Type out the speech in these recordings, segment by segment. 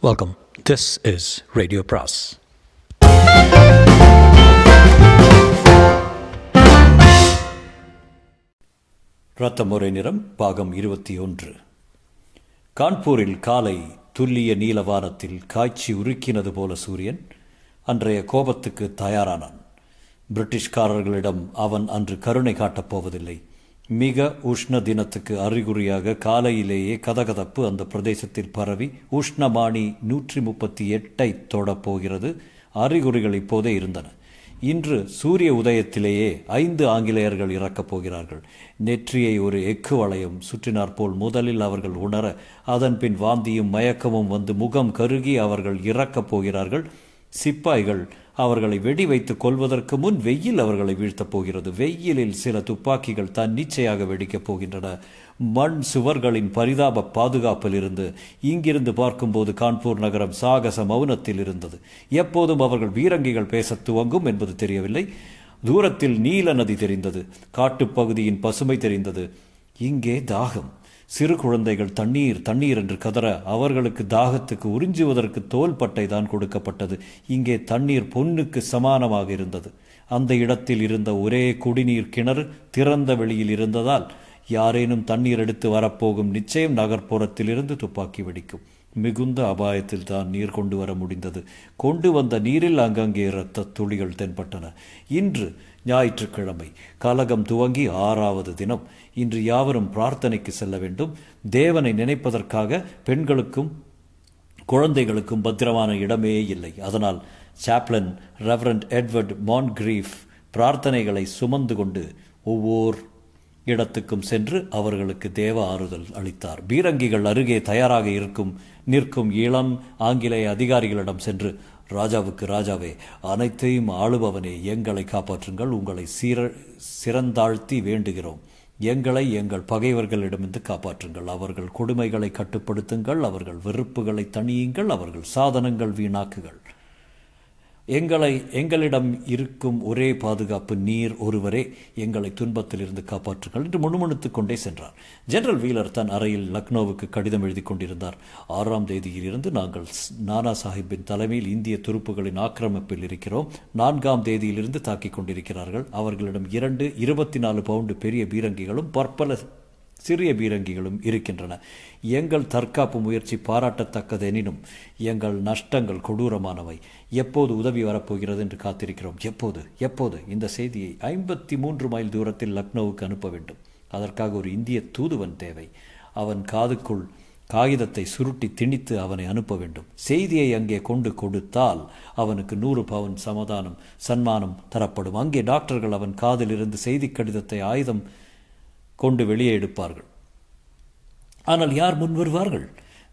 Welcome this is radio பிராஸ் ரத்தமுறை நிறம் பாகம் இருபத்தி ஒன்று. கான்பூரில் காலை துல்லிய நீலவானத்தில் காய்ச்சி உருக்கினது போல சூரியன் அன்றைய கோபத்துக்கு தயாரானான். பிரிட்டிஷ்காரர்களிடம் அவன் அன்று கருணை காட்டப் போவதில்லை. மிக உஷ்ண தினத்துக்கு அறிகுறியாக காலையிலேயே கதகதப்பு அந்த பிரதேசத்தில் பரவி உஷ்ணமானி நூற்றி முப்பத்தி எட்டை தொடப் போகிறது அறிகுறிகள் இப்போதே இருந்தன. இன்று சூரிய உதயத்திலேயே ஐந்து ஆங்கிலேயர்கள் இறக்கப் போகிறார்கள். நெற்றியை ஒரு எக்கு வளையம் சுற்றினாற்போல் முதலில் அவர்கள் உணர அதன் பின் வாந்தியும் மயக்கமும் வந்து முகம் கருகி அவர்கள் இறக்கப் போகிறார்கள். சிப்பாய்கள் அவர்களை வெடி வைத்து கொள்வதற்கு முன் வெயில் அவர்களை வீழ்த்தப் போகிறது. வெயிலில் சில துப்பாக்கிகள் தன்னிச்சையாக வெடிக்கப் போகின்றன. மண் சுவர்களின் பரிதாப பாதுகாப்பில் இருந்து இங்கிருந்து பார்க்கும்போது கான்பூர் நகரம் சாகச மௌனத்தில் இருந்தது. எப்போதும் அவர்கள் வீரங்கிகள் பேசத் துவங்கும் என்பது தெரியவில்லை. தூரத்தில் நீல நதி தெரிந்தது. காட்டுப்பகுதியின் பசுமை தெரிந்தது. இங்கே தாகம். சிறு குழந்தைகள் தண்ணீர் தண்ணீர் என்று கதற அவர்களுக்கு தாகத்துக்கு உறிஞ்சுவதற்கு தோல்பட்டை தான் கொடுக்கப்பட்டது. இங்கே தண்ணீர் பொன்னுக்கு சமானமாக இருந்தது. அந்த இடத்தில் இருந்த ஒரே குடிநீர் கிணறு திறந்த வெளியில் இருந்ததால் யாரேனும் தண்ணீர் எடுத்து வரப்போகும் நிச்சயம் நகர்ப்புறத்திலிருந்து துப்பாக்கி வெடிக்கும். மிகுந்த அபாயத்தில் தான் நீர் கொண்டு வர முடிந்தது. கொண்டு வந்த நீரில் அங்கங்கே இரத்த துளிகள் தென்பட்டன. இன்று ஞாயிற்றுக்கிழமை. கலகம் துவங்கி ஆறாவது தினம். இன்று யாவரும் பிரார்த்தனைக்கு செல்ல வேண்டும். தேவனை நினைப்பதற்காக பெண்களுக்கும் குழந்தைகளுக்கும் பத்திரமான இடமே இல்லை. அதனால் சாப்ளன் ரெவரண்ட் எட்வர்ட் மான்கிரீஃப் பிரார்த்தனைகளை சுமந்து கொண்டு ஒவ்வொரு இடத்துக்கும் சென்று அவர்களுக்கு தேவ ஆறுதல் அளித்தார். பீரங்கிகள் அருகே தயாராக இருக்கும் நிற்கும் இளம் ஆங்கிலேய அதிகாரிகளிடம் சென்று ராஜாவுக்கு ராஜாவே அனைத்தையும் ஆளுபவனே எங்களை காப்பாற்றுங்கள். உங்களை சீர சிறந்தாழ்த்தி வேண்டுகிறோம். எங்களை எங்கள் பகைவர்களிடமிருந்து காப்பாற்றுங்கள். அவர்கள் கொடுமைகளை கட்டுப்படுத்துங்கள். அவர்கள் வெறுப்புகளை தணியுங்கள். அவர்கள் சாதனங்கள் வீணாக்குகள் எங்களை எங்களிடம் இருக்கும் ஒரே பாதுகாப்பு நீர் ஒருவரே எங்களை துன்பத்திலிருந்து காப்பாற்றுங்கள் என்று முணுமுணுத்துக் கொண்டே சென்றார். ஜெனரல் வீலர் தன் அறையில் லக்னோவுக்கு கடிதம் எழுதி கொண்டிருந்தார். ஆறாம் தேதியில் இருந்து நாங்கள் நானா சாஹிப்பின் தலைமையில் இந்திய துருப்புகளின் ஆக்கிரமிப்பில் இருக்கிறோம். நான்காம் தேதியிலிருந்து தாக்கிக் கொண்டிருக்கிறார்கள். அவர்களிடம் இரண்டு இருபத்தி நாலு பவுண்டு பெரிய பீரங்கிகளும் பற்பல சிறிய பீரங்கிகளும் இருக்கின்றன. எங்கள் தற்காப்பு முயற்சி பாராட்டத்தக்கதெனினும் எங்கள் நஷ்டங்கள் கொடூரமானவை. எப்போது உதவி வரப்போகிறது என்று காத்திருக்கிறோம். எப்போது? எப்போது? இந்த செய்தியை ஐம்பத்தி மூன்று மைல் தூரத்தில் லக்னோவுக்கு அனுப்ப வேண்டும். அதற்காக ஒரு இந்திய தூதுவன் தேவை. அவன் காதுக்குள் காகிதத்தை சுருட்டி திணித்து அவனை அனுப்ப வேண்டும். செய்தியை அங்கே கொண்டு கொடுத்தால் அவனுக்கு நூறு பவுன் சமாதானம் சன்மானம் தரப்படும். அங்கே டாக்டர்கள் அவன் காதிலிருந்து செய்தி கடிதத்தை ஆயுதம் கொண்டு வெளியே எடுப்பார்கள். ஆனால் யார் முன் வருவார்கள்?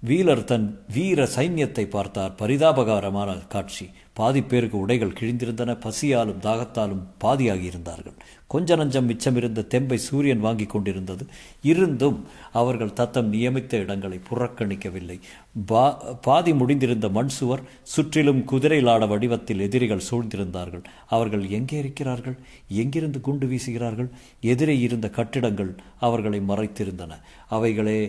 வீலர் தன் வீர சைன்யத்தை பார்த்தார். பரிதாபகாரமான காட்சி. பாதி பேருக்கு உடைகள் கிழிந்திருந்தன. பசியாலும் தாகத்தாலும் பாதியாகியிருந்தார்கள். கொஞ்ச நஞ்சம் மிச்சமிருந்த தெம்பை சூரியன் வாங்கி கொண்டிருந்தது. இருந்தும் அவர்கள் தத்தம் நியமித்த இடங்களை புறக்கணிக்கவில்லை. பா பாதி முடிந்திருந்த மண் சுவர் சுற்றிலும் குதிரைலாட வடிவத்தில் எதிரிகள் சூழ்ந்திருந்தார்கள். அவர்கள் எங்கே இருக்கிறார்கள்? எங்கிருந்து குண்டு வீசுகிறார்கள்? எதிரே இருந்த கட்டிடங்கள் அவர்களை மறைத்திருந்தன. அவைகளே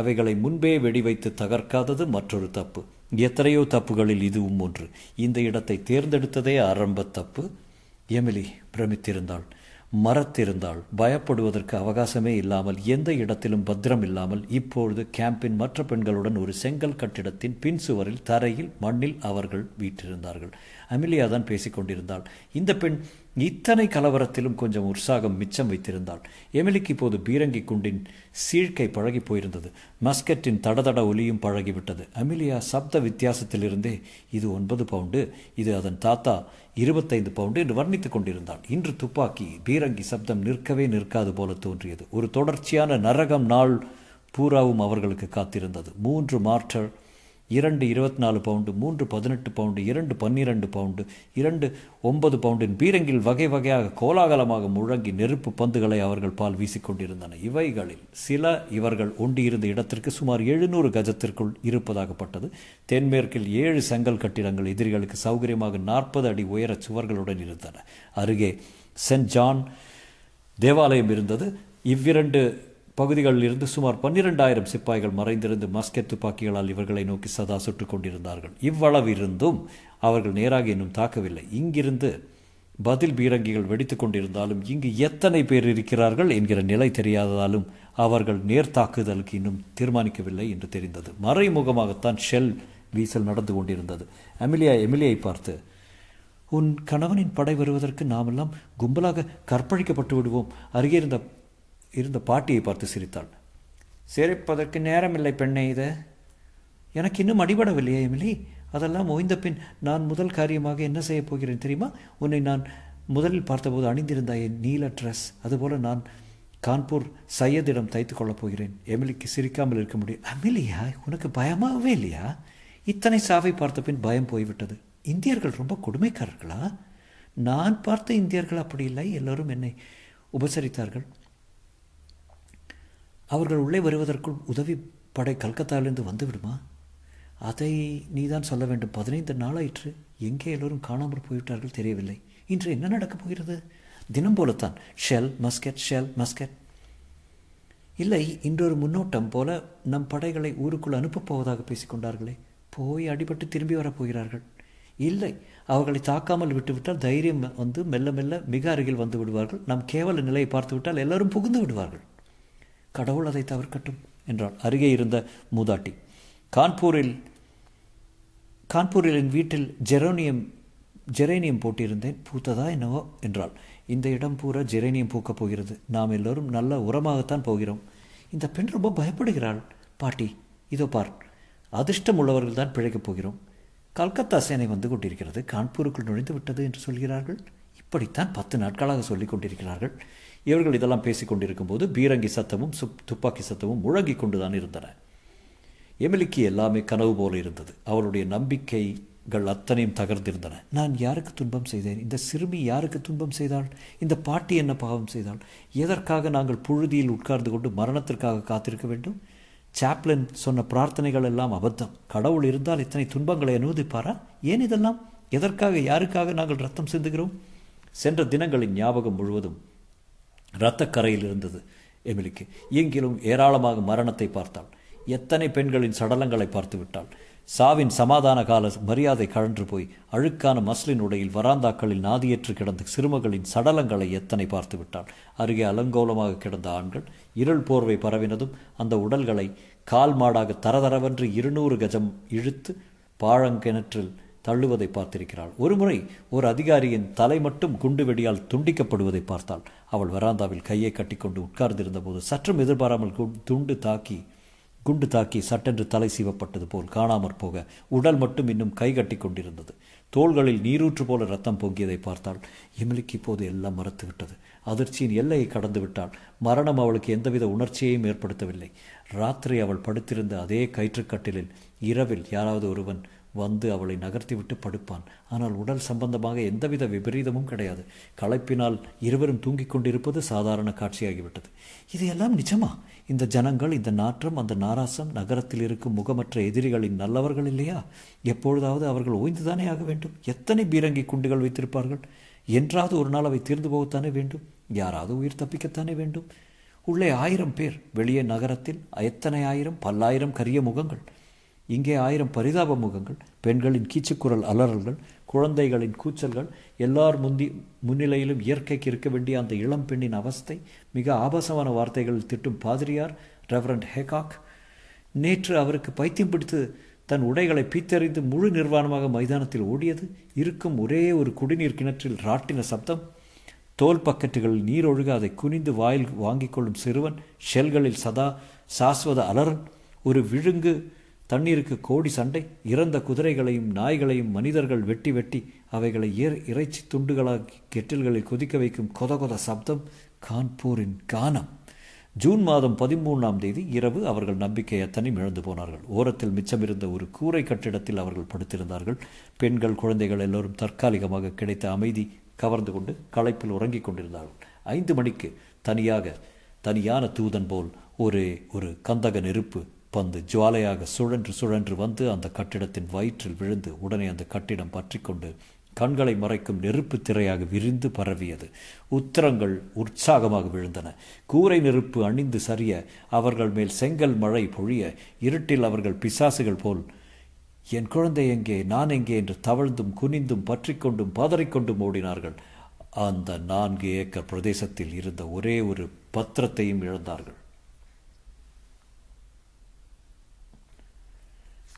அவைகளை முன்பே வெடிவைத்து தகர்க்காதது மற்றொரு தப்பு. எத்தனையோ தப்புகளில் இதுவும் ஒன்று. இந்த இடத்தை தேர்ந்தெடுத்ததே ஆரம்ப தப்பு. எமிலி பிரமித்திருந்தாள். மறத்திருந்தாள். பயப்படுவதற்கு அவகாசமே இல்லாமல் எந்த இடத்திலும் பத்திரம் இல்லாமல் இப்பொழுது கேம்பின் மற்ற பெண்களுடன் ஒரு செங்கல் கட்டிடத்தின் பின் சுவரில் தரையில் மண்ணில் அவர்கள் வீற்றிருந்தார்கள். அமிலியா தான் பேசிக்கொண்டிருந்தாள். இந்த பெண் இத்தனை கலவரத்திலும் கொஞ்சம் உற்சாகம் மிச்சம் வைத்திருந்தாள். எமிலிக்கு இப்போது பீரங்கி குண்டின் சீழ்க்கை பழகி போயிருந்தது. மஸ்கட்டின் தடதட ஒலியும் பழகிவிட்டது. அமிலியா சப்த வித்தியாசத்திலிருந்தே இது ஒன்பது பவுண்டு இது அதன் தாத்தா இருபத்தைந்து பவுண்டு என்று வர்ணித்துக் கொண்டிருந்தாள். இன்று துப்பாக்கி பீரங்கி சப்தம் நிற்கவே நிற்காது போல தோன்றியது. ஒரு தொடர்ச்சியான நரகம் நாள் பூராவும் அவர்களுக்கு காத்திருந்தது. மூன்று மார்டர் இரண்டு இருபத்தி நாலு பவுண்டு மூன்று பதினெட்டு பவுண்டு இரண்டு பன்னிரண்டு பவுண்டு இரண்டு ஒன்பது பவுண்டின் பீரங்கில் வகை வகையாக கோலாகலமாக முழங்கி நெருப்பு பந்துகளை அவர்கள் பால் வீசிக்கொண்டிருந்தன. இவைகளில் சில இவர்கள் ஒண்டியிருந்த இடத்திற்கு சுமார் எழுநூறு கஜத்திற்குள் இருப்பதாகப்பட்டது. தென்மேற்கில் ஏழு செங்கல் கட்டிடங்கள் எதிரிகளுக்கு சௌகரியமாக நாற்பது அடி உயர சுவர்களுடன் இருந்தன. அருகே சென்ட் ஜான் தேவாலயம் இருந்தது. இவ்விரண்டு பகுதிகளில் இருந்து சுமார் பன்னிரெண்டாயிரம் சிப்பாய்கள் மறைந்திருந்து மஸ்கெட் துப்பாக்கிகளால் இவர்களை நோக்கி சதா சுட்டுக் கொண்டிருந்தார்கள். இவ்வளவு இருந்தும் அவர்கள் நேராக இன்னும் தாக்கவில்லை. இங்கிருந்து பதில் பீரங்கிகள் வெடித்து கொண்டிருந்தாலும் இங்கு எத்தனை பேர் இருக்கிறார்கள் என்கிற நிலை தெரியாததாலும் அவர்கள் நேர் தாக்குதலுக்கு இன்னும் தீர்மானிக்கவில்லை என்று தெரிந்தது. மறைமுகமாகத்தான் ஷெல் வீசல் நடந்து கொண்டிருந்தது. அமிலியா எமிலியை பார்த்து உன் கணவனின் படை வருவதற்கு நாமெல்லாம் கும்பலாக கற்பழிக்கப்பட்டு விடுவோம். அருகே இருந்த இருந்த பாட்டியை பார்த்து சிரித்தாள். சிரிப்பதற்கு நேரமில்லை பெண்ணே இது. எனக்கு இன்னும் அடிபடவில்லையே எமிலி. அதெல்லாம் ஓய்ந்த பின் நான் முதல் காரியமாக என்ன செய்யப் போகிறேன் தெரியுமா? உன்னை நான் முதலில் பார்த்தபோது அணிந்திருந்த என் நீல ட்ரெஸ் அதுபோல நான் கான்பூர் சையதிடம் தைத்து கொள்ளப் போகிறேன். எமிலிக்கு சிரிக்காமல் இருக்க முடியும் அமிலியா உனக்கு பயமாகவே இல்லையா? இத்தனை சாவை பார்த்த பின் பயம் போய்விட்டது. இந்தியர்கள் ரொம்ப கொடுமைக்காரர்களா? நான் பார்த்த இந்தியர்கள் அப்படி இல்லை. எல்லோரும் என்னை உபசரித்தார்கள். அவர்கள் உள்ளே வருவதற்குள் உதவி படை கல்கத்தாவிலிருந்து வந்துவிடுமா? அதை நீதான் சொல்ல வேண்டும். பதினைந்து நாளாயிற்று. எங்கே எல்லோரும் காணாமல் போய்விட்டார்கள் தெரியவில்லை. இன்று என்ன நடக்கப் போகிறது? தினம் போலத்தான். Shell musket shell musket. இல்லை இன்றொரு முன்னோட்டம் போல நம் படைகளை ஊருக்குள் அனுப்பப் போவதாக பேசிக்கொண்டார்களே போய் அடிபட்டு திரும்பி வரப்போகிறார்கள் இல்லை அவர்களை தாக்காமல் விட்டுவிட்டால் தைரியம் வந்து மெல்ல மெல்ல மிக அருகில் வந்து விடுவார்கள். நம் கேவல நிலையை பார்த்து விட்டால் எல்லாரும் புகுந்து விடுவார்கள். கடவுள் அதை தவிர்க்கட்டும் என்றாள் அருகே இருந்த மூதாட்டி. கான்பூரில் கான்பூரில் என் வீட்டில் ஜெரோனியம் ஜெரேனியம் போட்டிருந்தேன். பூத்ததா என்னவோ என்றாள். இந்த இடம் பூரா ஜெரேனியம் பூக்கப் போகிறது. நாம் எல்லோரும் நல்ல உரமாகத்தான் போகிறோம். இந்த பெண் ரொம்ப பயப்படுகிறாள். பாட்டி இதோ பார். அதிர்ஷ்டம் உள்ளவர்கள் தான் பிழைக்கப் போகிறோம். கல்கத்தா சேனை வந்து கொண்டிருக்கிறது. கான்பூருக்குள் நுழைந்து விட்டது என்று சொல்கிறார்கள். இப்படித்தான் பத்து நாட்களாக சொல்லிக் கொண்டிருக்கிறார்கள். இவர்கள் இதெல்லாம் பேசிக் கொண்டிருக்கும் போது பீரங்கி சத்தமும் சுப் துப்பாக்கி சத்தமும் முழங்கி கொண்டுதான் இருந்தன. எமிலிக்கு எல்லாமே கனவு போல இருந்தது. அவளுடைய நம்பிக்கைகள் அத்தனையும் தகர்ந்திருந்தன. நான் யாருக்கு துன்பம் செய்தேன்? இந்த சிறுமி யாருக்கு துன்பம் செய்தாள்? இந்த பாட்டி என்ன பாவம் செய்தாள்? எதற்காக நாங்கள் புழுதியில் உட்கார்ந்து கொண்டு மரணத்திற்காக காத்திருக்க வேண்டும்? சாப்ளின் சொன்ன பிரார்த்தனைகள் எல்லாம் அபத்தம். கடவுள் இருந்தால் இத்தனை துன்பங்களை அனுமதிப்பாரா? ஏன் இதெல்லாம்? எதற்காக யாருக்காக நாங்கள் ரத்தம் சிந்துகிறோம்? சென்ற தினங்களின் ஞாபகம் முழுவதும் இரத்தக்கரையில் இருந்தது எமிலிக்கு. எங்கிலும் ஏராளமாக மரணத்தை பார்த்தாள். எத்தனை பெண்களின் சடலங்களை பார்த்து விட்டாள். சாவின் சமாதான கால மரியாதை கழன்று போய் அழுக்கான மஸ்லின் உடையில் வராந்தாக்களில் நாதியற்று கிடந்த சிறுமகளின் சடலங்களை எத்தனை பார்த்து விட்டாள். அருகே அலங்கோலமாக கிடந்த ஆண்கள் இருள் போர்வை பரவினதும் அந்த உடல்களை கால் மாடாக தரதரவென்று இருநூறு கஜம் இழுத்து பாழங்கிணற்றில் தள்ளுவதை பார்த்திருக்கிறாள். ஒருமுறை ஒரு அதிகாரியின் தலை மட்டும் குண்டு வெடியால் துண்டிக்கப்படுவதை பார்த்தாள். அவள் வராந்தாவில் கையை கட்டிக்கொண்டு உட்கார்ந்திருந்த போது சற்றும் எதிர்பாராமல் துண்டு தாக்கி குண்டு தாக்கி சட்டென்று தலை சீவப்பட்டது போல் காணாமற் போக உடல் மட்டும் இன்னும் கை கட்டி கொண்டிருந்தது. தோள்களில் நீரூற்று போல ரத்தம் பொங்கியதை பார்த்தால் எமிலிக்கு இப்போது எல்லாம் மறத்து விட்டது. அதிர்ச்சியின் எல்லையை கடந்து விட்டாள். மரணம் அவளுக்கு எந்தவித உணர்ச்சியையும் ஏற்படுத்தவில்லை. ராத்திரி அவள் படுத்திருந்த அதே கயிற்றுக்கட்டிலில் இரவில் யாராவது ஒருவன் வந்து அவளை நகர்த்திவிட்டு படுப்பான். ஆனால் உடல் சம்பந்தமாக எந்தவித விபரீதமும் கிடையாது. களைப்பினால் இருவரும் தூங்கிக் கொண்டிருப்பது சாதாரண காட்சியாகிவிட்டது. இது எல்லாம் நிஜமா? இந்த ஜனங்கள் இந்த நாற்றம் அந்த நாராசம் நகரத்தில் இருக்கும் முகமற்ற எதிரிகளின் நல்லவர்கள் இல்லையா? எப்பொழுதாவது அவர்கள் ஓய்ந்துதானே ஆக வேண்டும்? எத்தனை பீரங்கி குண்டுகள் வைத்திருப்பார்கள்? என்றாவது ஒரு நாள் அவை தீர்ந்து போகத்தானே வேண்டும்? யாராவது உயிர் தப்பிக்கத்தானே வேண்டும்? உள்ளே ஆயிரம் பேர் வெளியே நகரத்தில் எத்தனை ஆயிரம் பல்லாயிரம் கரிய முகங்கள்? இங்கே ஆயிரம் பரிதாப முகங்கள் பெண்களின் கீச்சுக்குரல் அலறல்கள் குழந்தைகளின் கூச்சல்கள் எல்லார் முந்தி முன்னிலையிலும் இயற்கைக்கு இருக்க வேண்டிய அந்த இளம் பெண்ணின் அவஸ்தை மிக ஆபாசமான வார்த்தைகளில் திட்டும் பாதிரியார் ரெவரண்ட் ஹேகாக் நேற்று அவருக்கு பைத்தியம் பிடித்து தன் உடைகளை பீத்தறிந்து முழு நிர்வாணமாக மைதானத்தில் ஓடியது இருக்கும் ஒரே ஒரு குடிநீர் கிணற்றில் ராட்டின சப்தம். தோல் பக்கெட்டுகளில் நீர் ஒழுக அதை குனிந்து வாயில் வாங்கிக் கொள்ளும் சிறுவன் ஷெல்களில் சதா சாஸ்வத அலறல் ஒரு விழுங்கு தண்ணீருக்கு கோடி சண்டை இறந்த குதிரைகளையும் நாய்களையும் மனிதர்கள் வெட்டி வெட்டி அவைகளை ஏர் இறைச்சி துண்டுகளாக்கி கெட்டில்களில் கொதிக்க வைக்கும் கொத கொத சப்தம் கான்பூரின் கானம். ஜூன் மாதம் பதிமூணாம் தேதி இரவு அவர்கள் நம்பிக்கை அத்தனை இழந்து போனார்கள். ஓரத்தில் மிச்சமிருந்த ஒரு கூரை கட்டிடத்தில் அவர்கள் படுத்திருந்தார்கள். பெண்கள் குழந்தைகள் எல்லோரும் தற்காலிகமாக கிடைத்த அமைதி கவர்ந்து கொண்டு களைப்பில் உறங்கிக் கொண்டிருந்தார்கள். ஐந்து மணிக்கு தனியாக தனியான தூதன் போல் ஒரு ஒரு கந்தக நெருப்பு பந்து ஜுவாலையாக சுழன்று சுழன்று வந்து அந்த கட்டிடத்தின் வயிற்றில் விழுந்து உடனே அந்த கட்டிடம் பற்றிக்கொண்டு கண்களை மறைக்கும் நெருப்பு திரையாக விரிந்து பரவியது. உத்தரங்கள் உற்சாகமாக விழுந்தன. கூரை நெருப்பு அணிந்து சரிய அவர்கள் மேல் செங்கல் மழை பொழிய இருட்டில் அவர்கள் பிசாசுகள் போல் என் குழந்தை எங்கே? நான் எங்கே? என்று தவழ்ந்தும் குனிந்தும் பற்றிக்கொண்டும் பதறிக்கொண்டும் ஓடினார்கள். அந்த நான்கு ஏக்கர் பிரதேசத்தில் இருந்த ஒரே ஒரு பத்திரத்தையும் இழந்தார்கள்.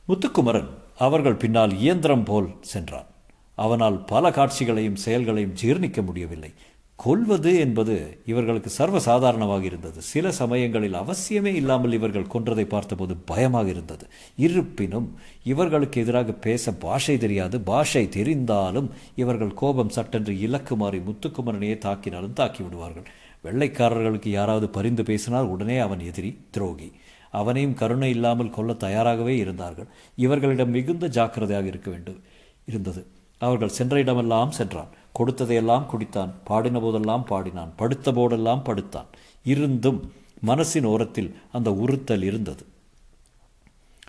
முத்துக்குமரன் அவர்கள் பின்னால் இயந்திரம் போல் சென்றான். அவனால் பல காட்சிகளையும் செயல்களையும் ஜீர்ணிக்க முடியவில்லை. கொல்வது என்பது இவர்களுக்கு சர்வசாதாரணமாக இருந்தது. சில சமயங்களில் அவசியமே இல்லாமல் இவர்கள் கொன்றதை பார்த்தபோது பயமாக இருந்தது. இருப்பினும் இவர்களுக்கு எதிராக பேச பாஷை தெரியாது. பாஷை தெரிந்தாலும் இவர்கள் கோபம் சட்டென்று இலக்கு மாறி முத்துக்குமரனையே தாக்கினாலும் தாக்கி விடுவார்கள் வெள்ளைக்காரர்களுக்கு யாராவது பரிந்து பேசினால் உடனே அவன் எதிரி துரோகி. அவனையும் கருணை இல்லாமல் கொல்ல தயாராகவே இருந்தார்கள். இவர்களிடம் மிகுந்த ஜாக்கிரதையாக இருக்க வேண்டும். இருந்தது. அவர்கள் சென்ற இடமெல்லாம் சென்றான். கொடுத்ததையெல்லாம் குடித்தான். பாடின போதெல்லாம் பாடினான். படுத்த போதெல்லாம் படுத்தான். இருந்தும் மனசின் ஓரத்தில் அந்த உறுத்தல் இருந்தது.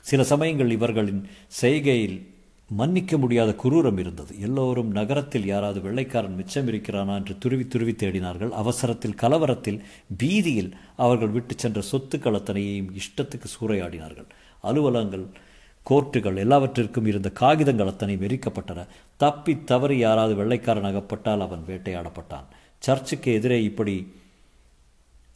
சில சமயங்கள் இவர்களின் செய்கையில் மன்னிக்க முடியாத குரூரம் இருந்தது. எல்லோரும் நகரத்தில் யாராவது வெள்ளைக்காரன் மிச்சம் இருக்கிறானா என்று துருவி துருவி தேடினார்கள். அவசரத்தில் கலவரத்தில் பீதியில் அவர்கள் விட்டு சென்ற சொத்துக்கள் அத்தனையையும் இஷ்டத்துக்கு சூறையாடினார்கள். அலுவலகங்கள் கோர்ட்டுகள் எல்லாவற்றிற்கும் இருந்த காகிதங்கள் அத்தனை எரிக்கப்பட்டன தப்பி தவறி யாராவது வெள்ளைக்காரன் அகப்பட்டால் அவன் வேட்டையாடப்பட்டான். சர்ச்சுக்கு எதிரே இப்படி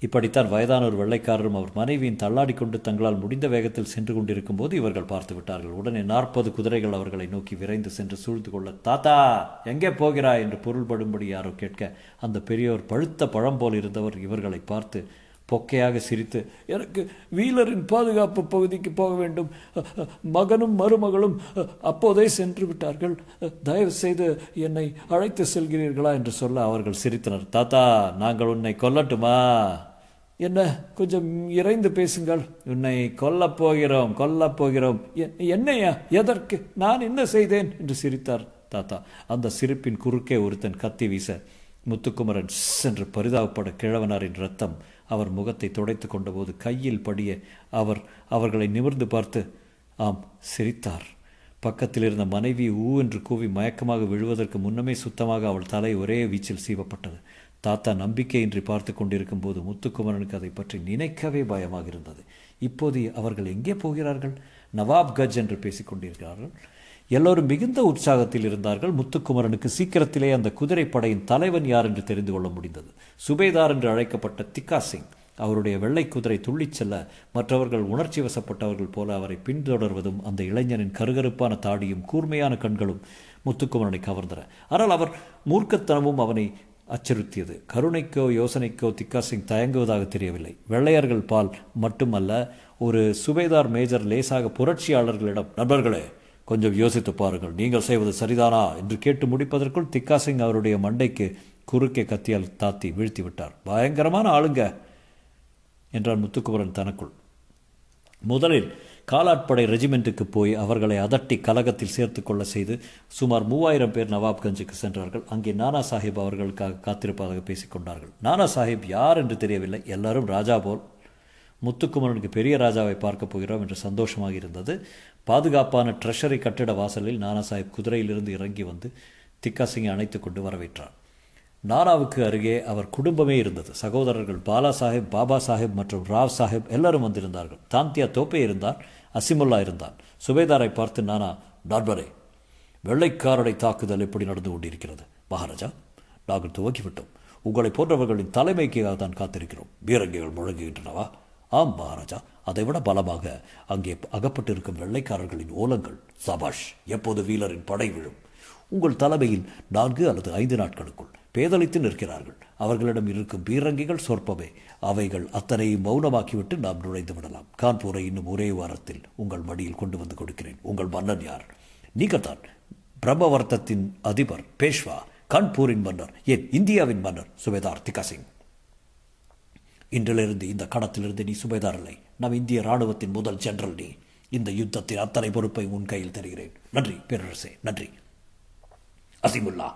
இப்படித்தான் வயதான ஒரு வெள்ளைக்காரரும் அவர் மனைவியின் தள்ளாடி கொண்டு தங்களால் முடிந்த வேகத்தில் சென்று கொண்டிருக்கும் போது இவர்கள் பார்த்து விட்டார்கள். உடனே நாற்பது குதிரைகள் அவர்களை நோக்கி விரைந்து சென்று சூழ்ந்து கொள்ள தாத்தா எங்கே போகிறாய்? என்று பொருள்படும்படி யாரோ கேட்க அந்த பெரியவர் பழுத்த பழம் போல் இருந்தவர் இவர்களை பார்த்து பொக்கையாக சிரித்து எனக்கு வீலரின் பாதுகாப்பு பகுதிக்கு போக வேண்டும். மகனும் மருமகளும் அப்போதே சென்று விட்டார்கள். தயவு செய்து என்னை அழைத்து செல்கிறீர்களா? என்று சொல்ல அவர்கள் சிரித்தனர். தாத்தா நாங்கள் உன்னை கொல்லட்டுமா? என்ன? கொஞ்சம் இறைந்து பேசுங்கள். உன்னை கொல்லப் போகிறோம் கொல்லப் போகிறோம். என்னையா? எதற்கு? நான் என்ன செய்தேன்? என்று சிரித்தார் தாத்தா. அந்த சிரிப்பின் குறுக்கே ஒருத்தன் கத்தி வீச முத்துக்குமரன் என்று பரிதாபப்பட கிழவனாரின் ரத்தம் அவர் முகத்தை துடைத்து கொண்டபோது கையில் படிய அவர் அவர்களை நிமிர்ந்து பார்த்து ஆம் சிரித்தார். பக்கத்தில் இருந்த மனைவி ஊ என்று கூவி மயக்கமாக விழுவதற்கு முன்னமே சுத்தமாக அவள் தலை ஒரே வீச்சில் சீவப்பட்டது. தாத்தா நம்பிக்கையின்றி பார்த்து கொண்டிருக்கும் போது முத்துக்குமரனுக்கு அதை பற்றி நினைக்கவே பயமாக இருந்தது. இப்போது அவர்கள் எங்கே போகிறார்கள்? நவாப் கஜ் என்று பேசிக்கொண்டிருக்கிறார்கள் எல்லோரும் மிகுந்த உற்சாகத்தில் இருந்தார்கள். முத்துக்குமரனுக்கு சீக்கிரத்திலே அந்த குதிரைப்படையின் தலைவன் யார் என்று தெரிந்து கொள்ள முடிந்தது. சுபேதார் என்று அழைக்கப்பட்ட திக்கா சிங் அவருடைய வெள்ளை குதிரை துள்ளிச் செல்ல மற்றவர்கள் உணர்ச்சி வசப்பட்டவர்கள் போல அவரை பின்தொடர்வதும் அந்த இளைஞனின் கருகருப்பான தாடியும் கூர்மையான கண்களும் முத்துக்குமரனை கவர்ந்தன. ஆனால் அவர் மூர்க்கத்தனமும் அவனை அச்சுறுத்தியது. கருணைக்கோ யோசனைக்கோ திக்கா சிங் தயங்குவதாக தெரியவில்லை. வெள்ளையர்கள் பால் மட்டுமல்ல ஒரு சுபேதார் மேஜர் லேசாக புரட்சியாளர்களிடம் நண்பர்களே கொஞ்சம் யோசித்து பாருங்கள். நீங்கள் செய்வது சரிதானா? என்று கேட்டு முடிப்பதற்குள் திக்கா சிங் அவருடைய மண்டைக்கு குறுக்கே கத்தியால் தாத்தி வீழ்த்தி விட்டார். பயங்கரமான ஆளுங்க என்றான் முத்துக்குமரன் தனக்குள். முதலில் காலாட்படை ரெஜிமெண்ட்டுக்கு போய் அவர்களை அதட்டி கலகத்தில் சேர்த்து கொள்ள செய்து சுமார் மூவாயிரம் பேர் நவாப்கஞ்சுக்கு சென்றார்கள். அங்கே நானா சாஹிப் அவர்களுக்காக காத்திருப்பதாக பேசிக்கொண்டார்கள் நானா சாஹிப் யார் என்று தெரியவில்லை. எல்லாரும் ராஜா போல். முத்துக்குமரனுக்கு பெரிய ராஜாவை பார்க்கப் போகிறோம் என்று சந்தோஷமாக இருந்தது. பாதுகாப்பான ட்ரெஷரி கட்டிட வாசலில் நானா சாஹிப் குதிரையிலிருந்து இறங்கி வந்து திக்கா சிங்கை அணைத்து கொண்டு வரவேற்றார். நானாவுக்கு அருகே அவர் குடும்பமே இருந்தது. சகோதரர்கள் பாலா சாஹிப் பாபா சாஹிப் மற்றும் ராவ் சாஹிப் எல்லாரும் வந்திருந்தார்கள். தாந்தியா தோப்பே இருந்தார் அசிமுல்லா இருந்தான் சுபேதாரை பார்த்து நானா டார்பரே வெள்ளைக்காரடை தாக்குதல் எப்படி நடந்து கொண்டிருக்கிறது? மகாராஜா நாங்கள் துவக்கிவிட்டோம். உங்களை போன்றவர்களின் தலைமைக்காக தான் காத்திருக்கிறோம். பீரங்கிகள் முழங்குகின்றனவா? ஆம் மகாராஜா. அதைவிட பலமாக அங்கே அகப்பட்டிருக்கும் வெள்ளைக்காரர்களின் ஓலங்கள் சபாஷ் எப்போது வீலரின் படை விழும்? உங்கள் தலைமையில் நான்கு அல்லது ஐந்து நாட்களுக்குள். பேதலித்து நிற்கிறார்கள். அவர்களிடம் இருக்கும் பீரங்கிகள் சொற்பமே. அவைகள் அத்தனையும் மௌனமாக்கிவிட்டு நாம் நுழைந்து விடலாம். கான்பூரை இன்னும் ஒரே வாரத்தில் உங்கள் மடியில் கொண்டு வந்து கொடுக்கிறேன். உங்கள் மன்னன் யார்? நீங்கள் தான் பிரம்மவர்த்தத்தின் அதிபர் பேஷ்வா கான்பூரின் மன்னர் ஏன் இந்தியாவின் மன்னர் சுபேதார் திகாசிங். இன்றிலிருந்து இந்த கடத்திலிருந்து நீ சுபேதார் இல்லை. நம் இந்திய ராணுவத்தின் முதல் ஜெனரல் நீ. இந்த யுத்தத்தின் அத்தனை பொறுப்பை உன் கையில் தருகிறேன். நன்றி பேரரசே நன்றி. அசிமுல்லா.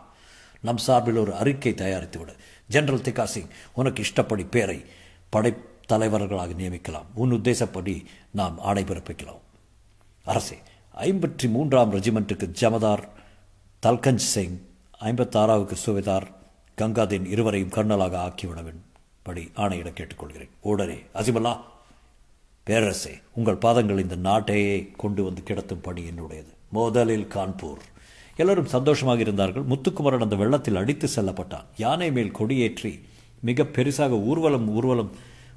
நம் சார்பில் ஒரு அறிக்கை தயாரித்து விடு. ஜெனரல் திகா சிங் உனக்கு இஷ்டப்படி பேரை படை தலைவர்களாக நியமிக்கலாம். உன் உத்தேசப்படி நாம் ஆணை பிறப்பிக்கலாம் அரசே ஐம்பத்தி மூன்றாம் ரெஜிமெண்ட்டுக்கு ஜமதார் தல்கஞ்ச் சிங் ஐம்பத்தாறாவுக்கு சுவேதார் கங்காதீன் இருவரையும் கர்னலாக ஆக்கிவிடவின் படி ஆணையிட கேட்டுக்கொள்கிறேன். உடனே அசிமல்லா பேரரசே உங்கள் பாதங்கள் இந்த நாட்டையே கொண்டு வந்து கிடத்தும் பணி என்னுடையது. முதலில் கான்பூர் எல்லோரும் சந்தோஷமாக இருந்தார்கள். முத்துக்குமரன் அந்த வெள்ளத்தில் அடித்து செல்லப்பட்டான். யானை மேல் கொடியேற்றி மிக பெருசாக ஊர்வலம் ஊர்வலம்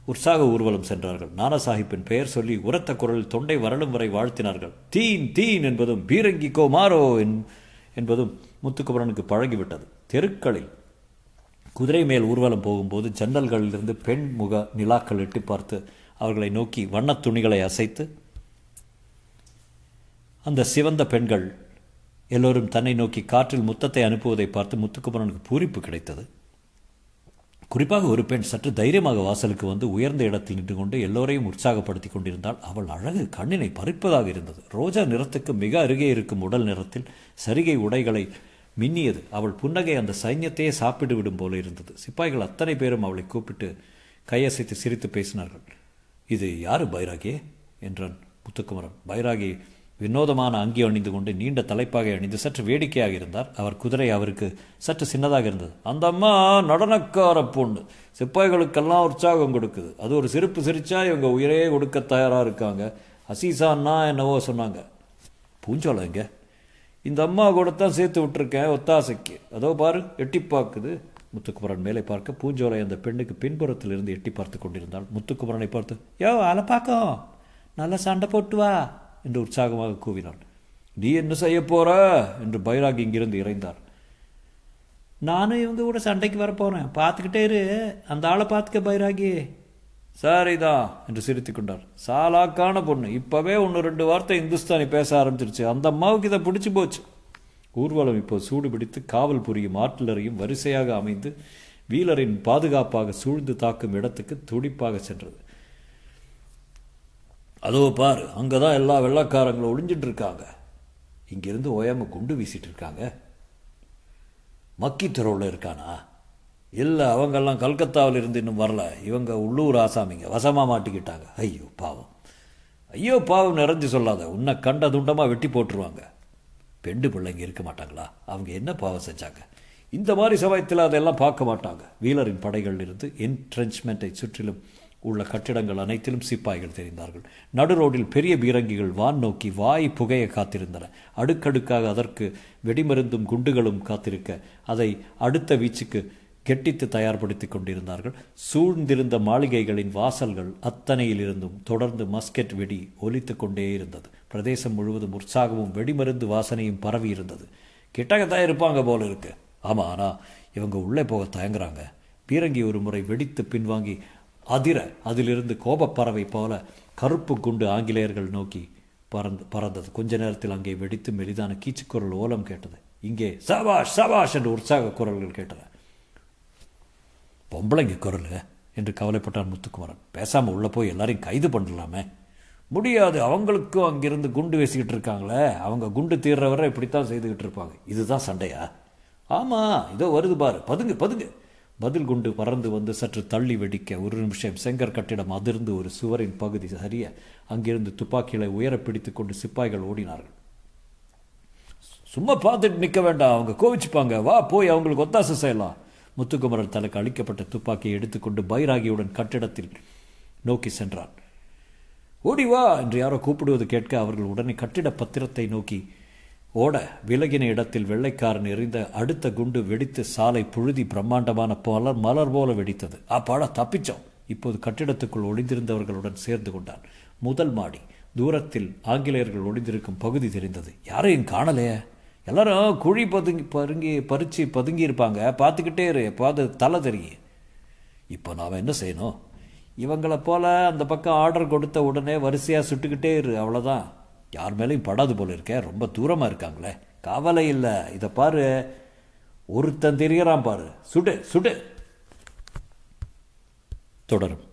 உற்சாக ஊர்வலம் சென்றார்கள். நானாசாஹிப்பின் பெயர் சொல்லி உரத்த குரலில் தொண்டை வரலும் வரை வாழ்த்தினார்கள். தீன் தீன் என்பதும் பீரங்கி கோமாரோ என்பதும் முத்துக்குமரனுக்கு பழகிவிட்டது. தெருக்களில் குதிரை மேல் ஊர்வலம் போகும்போது ஜன்னல்களிலிருந்து பெண் முக நிலாக்கள் எட்டி பார்த்து அவர்களை நோக்கி வண்ணத் துணிகளை அசைத்து அந்த சிவந்த பெண்கள் எல்லோரும் தன்னை நோக்கி காற்றில் முத்தத்தை அனுப்புவதை பார்த்து முத்துக்குமரனுக்கு பூரிப்பு கிடைத்தது. குறிப்பாக ஒரு பெண் சற்று தைரியமாக வாசலுக்கு வந்து உயர்ந்த இடத்தில் நின்று கொண்டு எல்லோரையும் உற்சாகப்படுத்தி கொண்டிருந்தால் அவள் அழகு கண்ணினை பறிப்பதாக இருந்தது. ரோஜா நிறத்துக்கு மிக அருகே இருக்கும் உடல் நிறத்தில் சரிகை உடைகளை மின்னியது. அவள் புன்னகை அந்த சைன்யத்தையே சாப்பிட்டு விடும் போல இருந்தது. சிப்பாய்கள் அத்தனை பேரும் அவளை கூப்பிட்டு கையசைத்து சிரித்து பேசினார்கள். இது யாரு பைராகே? என்றான் முத்துக்குமரன். பைராகி வினோதமான அங்கி அணிந்து கொண்டு நீண்ட தலைப்பாகை அணிந்து சற்று வேடிக்கையாக இருந்தார். அவர் குதிரை அவருக்கு சற்று சின்னதாக இருந்தது. அந்த அம்மா நடனக்கார பொண்ணு. சிப்பாய்களுக்கெல்லாம் உற்சாகம் கொடுக்குது. அது ஒரு சிரிப்பு சிரிச்சா இவங்க உயிரே கொடுக்க தயாராக இருக்காங்க. அசீசான்னா என்னவோ சொன்னாங்க. பூஞ்சோலை எங்க? இந்த அம்மா கூட தான் சேர்த்து விட்டுருக்கேன் ஒத்தாசைக்கு. அதோ பாரு எட்டி பார்க்குது. முத்துக்குமரன் மேலே பார்க்க பூஞ்சோலை அந்த பெண்ணுக்கு பின்புறத்தில் இருந்து எட்டி பார்த்து கொண்டிருந்தாள். முத்துக்குமரனை பார்த்து யோ அலப்பாக்கம் நல்லா சண்டை போட்டு வா. என்று உற்சாகமாக கூவினாள் நீ என்ன செய்ய போற? என்று பைராகி இங்கிருந்து இறைந்தார். நானும் இவங்க கூட சண்டைக்கு வர பார்த்துக்கிட்டே இரு. அந்த ஆளை பார்த்துக்க பைராகி. சரிதான் என்று சிரித்து கொண்டார். சாலாக்கான பொண்ணு. இப்போவே ஒன்று ரெண்டு வார்த்தை இந்துஸ்தானி பேச ஆரம்பிச்சிருச்சு. அந்த அம்மாவுக்கு இதை பிடிச்சி போச்சு. ஊர்வலம் இப்போ சூடு பிடித்து காவல் புரியும் ஆட்லரையும் வரிசையாக அமைந்து வீலரின் பாதுகாப்பாக சூழ்ந்து தாக்கும் இடத்துக்கு துடிப்பாக சென்றது. அதோ பார் அங்கே தான் எல்லா வெள்ளக்காரங்களும் ஒளிஞ்சிட்டு இருக்காங்க இங்கிருந்து ஓயாமல் குண்டு வீசிட்டு இருக்காங்க மக்கி தெருவில் இருக்கானா? இல்லை அவங்கெல்லாம் கல்கத்தாவில் இருந்து இன்னும் வரல. இவங்க உள்ளூர் ஆசாமிங்க வசமாக மாட்டிக்கிட்டாங்க. ஐயோ பாவம். ஐயோ பாவம் நிறைஞ்சு சொல்லாத. உன்னை கண்ட துண்டமாக வெட்டி போட்டுருவாங்க. பெண்டு பிள்ளைங்க இருக்க மாட்டாங்களா? அவங்க என்ன பாவம் செஞ்சாங்க? இந்த மாதிரி சமயத்தில் அதெல்லாம் பார்க்க மாட்டாங்க. வீலரின் படைகள் இருந்து என்ட்ரென்ச்மெண்ட்டை சுற்றிலும் உள்ள கட்டிடங்கள் அனைத்திலும் சிப்பாய்கள் தெரிந்தார்கள். நடு ரோடில் பெரிய பீரங்கிகள் வான் நோக்கி வாய் புகைய காத்திருந்தன. அடுக்கடுக்காக அதற்கு வெடிமருந்தும் குண்டுகளும் காத்திருக்க அதை அடுத்த வீச்சுக்கு கெட்டித்து தயார்படுத்தி கொண்டிருந்தார்கள். சூழ்ந்திருந்த மாளிகைகளின் வாசல்கள் அத்தனையிலிருந்தும் தொடர்ந்து மஸ்கெட் வெடி ஒலித்து கொண்டே இருந்தது. பிரதேசம் முழுவதும் உற்சாகமும் வெடிமருந்து வாசனையும் பரவி இருந்தது. கிட்டக்கத்தான் இருப்பாங்க போல இருக்கு. ஆமா ஆனா இவங்க உள்ளே போக தயங்குறாங்க. பீரங்கி ஒரு முறை வெடித்து பின்வாங்கி அதிர அதிலிருந்து கோபப்பறவை போல கருப்பு குண்டு ஆங்கிலேயர்கள் நோக்கி பறந்து பறந்தது. கொஞ்ச நேரத்தில் அங்கே வெடித்து மெலிதான கீச்சுக்குரல் ஓலம் கேட்டது. இங்கே சபாஷ் சபாஷ் என்று உற்சாக குரல்கள் கேட்டன. பொம்பளைங்க குரல்? என்று கவலைப்பட்டான் முத்துக்குமரன். பேசாமல் உள்ளே போய் எல்லாரையும் கைது பண்ணலாமே. முடியாது அவங்களுக்கும் அங்கிருந்து குண்டு வீசிக்கிட்டு இருக்காங்களே. அவங்க குண்டு தீர்ற வரை இப்படித்தான் செய்துக்கிட்டு இருப்பாங்க. இதுதான் சண்டையா? ஆமாம் இதோ வருது பாரு. பதுங்கு பதுங்கு. பதில் குண்டு பறந்து வந்து சற்று தள்ளி வெடிக்க ஒரு நிமிஷம் செங்கர் கட்டிடம் அதிர்ந்து ஒரு சுவரின் பகுதி சரிய. அங்கிருந்து துப்பாக்கிகளை உயர பிடித்து கொண்டு சிப்பாய்கள் ஓடினார்கள். சும்மா பார்த்துட்டு நிற்க வேண்டாம். அவங்க கோவிச்சுப்பாங்க. வா போய் அவங்களுக்கு ஒத்தாசை செய்யலாம். முத்துக்குமரன் தனக்கு அளிக்கப்பட்ட துப்பாக்கியை எடுத்துக்கொண்டு பைராகியுடன் கட்டிடத்தில் நோக்கி சென்றான். ஓடி வா என்று யாரோ கூப்பிடுவது கேட்க அவர்கள் உடனே கட்டிட பத்திரத்தை நோக்கி ஓட விலகின இடத்தில் வெள்ளைக்காரன் எறிந்த அடுத்த குண்டு வெடித்து சாலை புழுதி பிரம்மாண்டமான மலர் மலர் போல வெடித்தது. அப்பாட தப்பிச்சோம். இப்போது கட்டிடத்துக்குள் ஒளிந்திருந்தவர்களுடன் சேர்ந்து கொண்டான். முதல் மாடி தூரத்தில் ஆங்கிலேயர்கள் ஒளிந்திருக்கும் பகுதி தெரிந்தது. யாரையும் காணலையே எல்லாரும் குழி பதுங்கி பருங்கி பறித்து பதுங்கி இருப்பாங்க பார்த்துக்கிட்டே இரு. பார்த்து தலை தெரியும் இப்போ நாம் என்ன செய்யணும்? இவங்களை போல அந்த பக்கம் ஆர்டர் கொடுத்த உடனே வரிசையாக சுட்டுக்கிட்டே இரு. அவ்வளோதான் யார் மேலேயும் படாது போல இருக்கேன் ரொம்ப தூரமாக இருக்காங்களே. கவலை இல்லை. இதை பாரு. ஒருத்தன் தெரிகிறான் பாரு. சுடு சுடு. தொடரும்.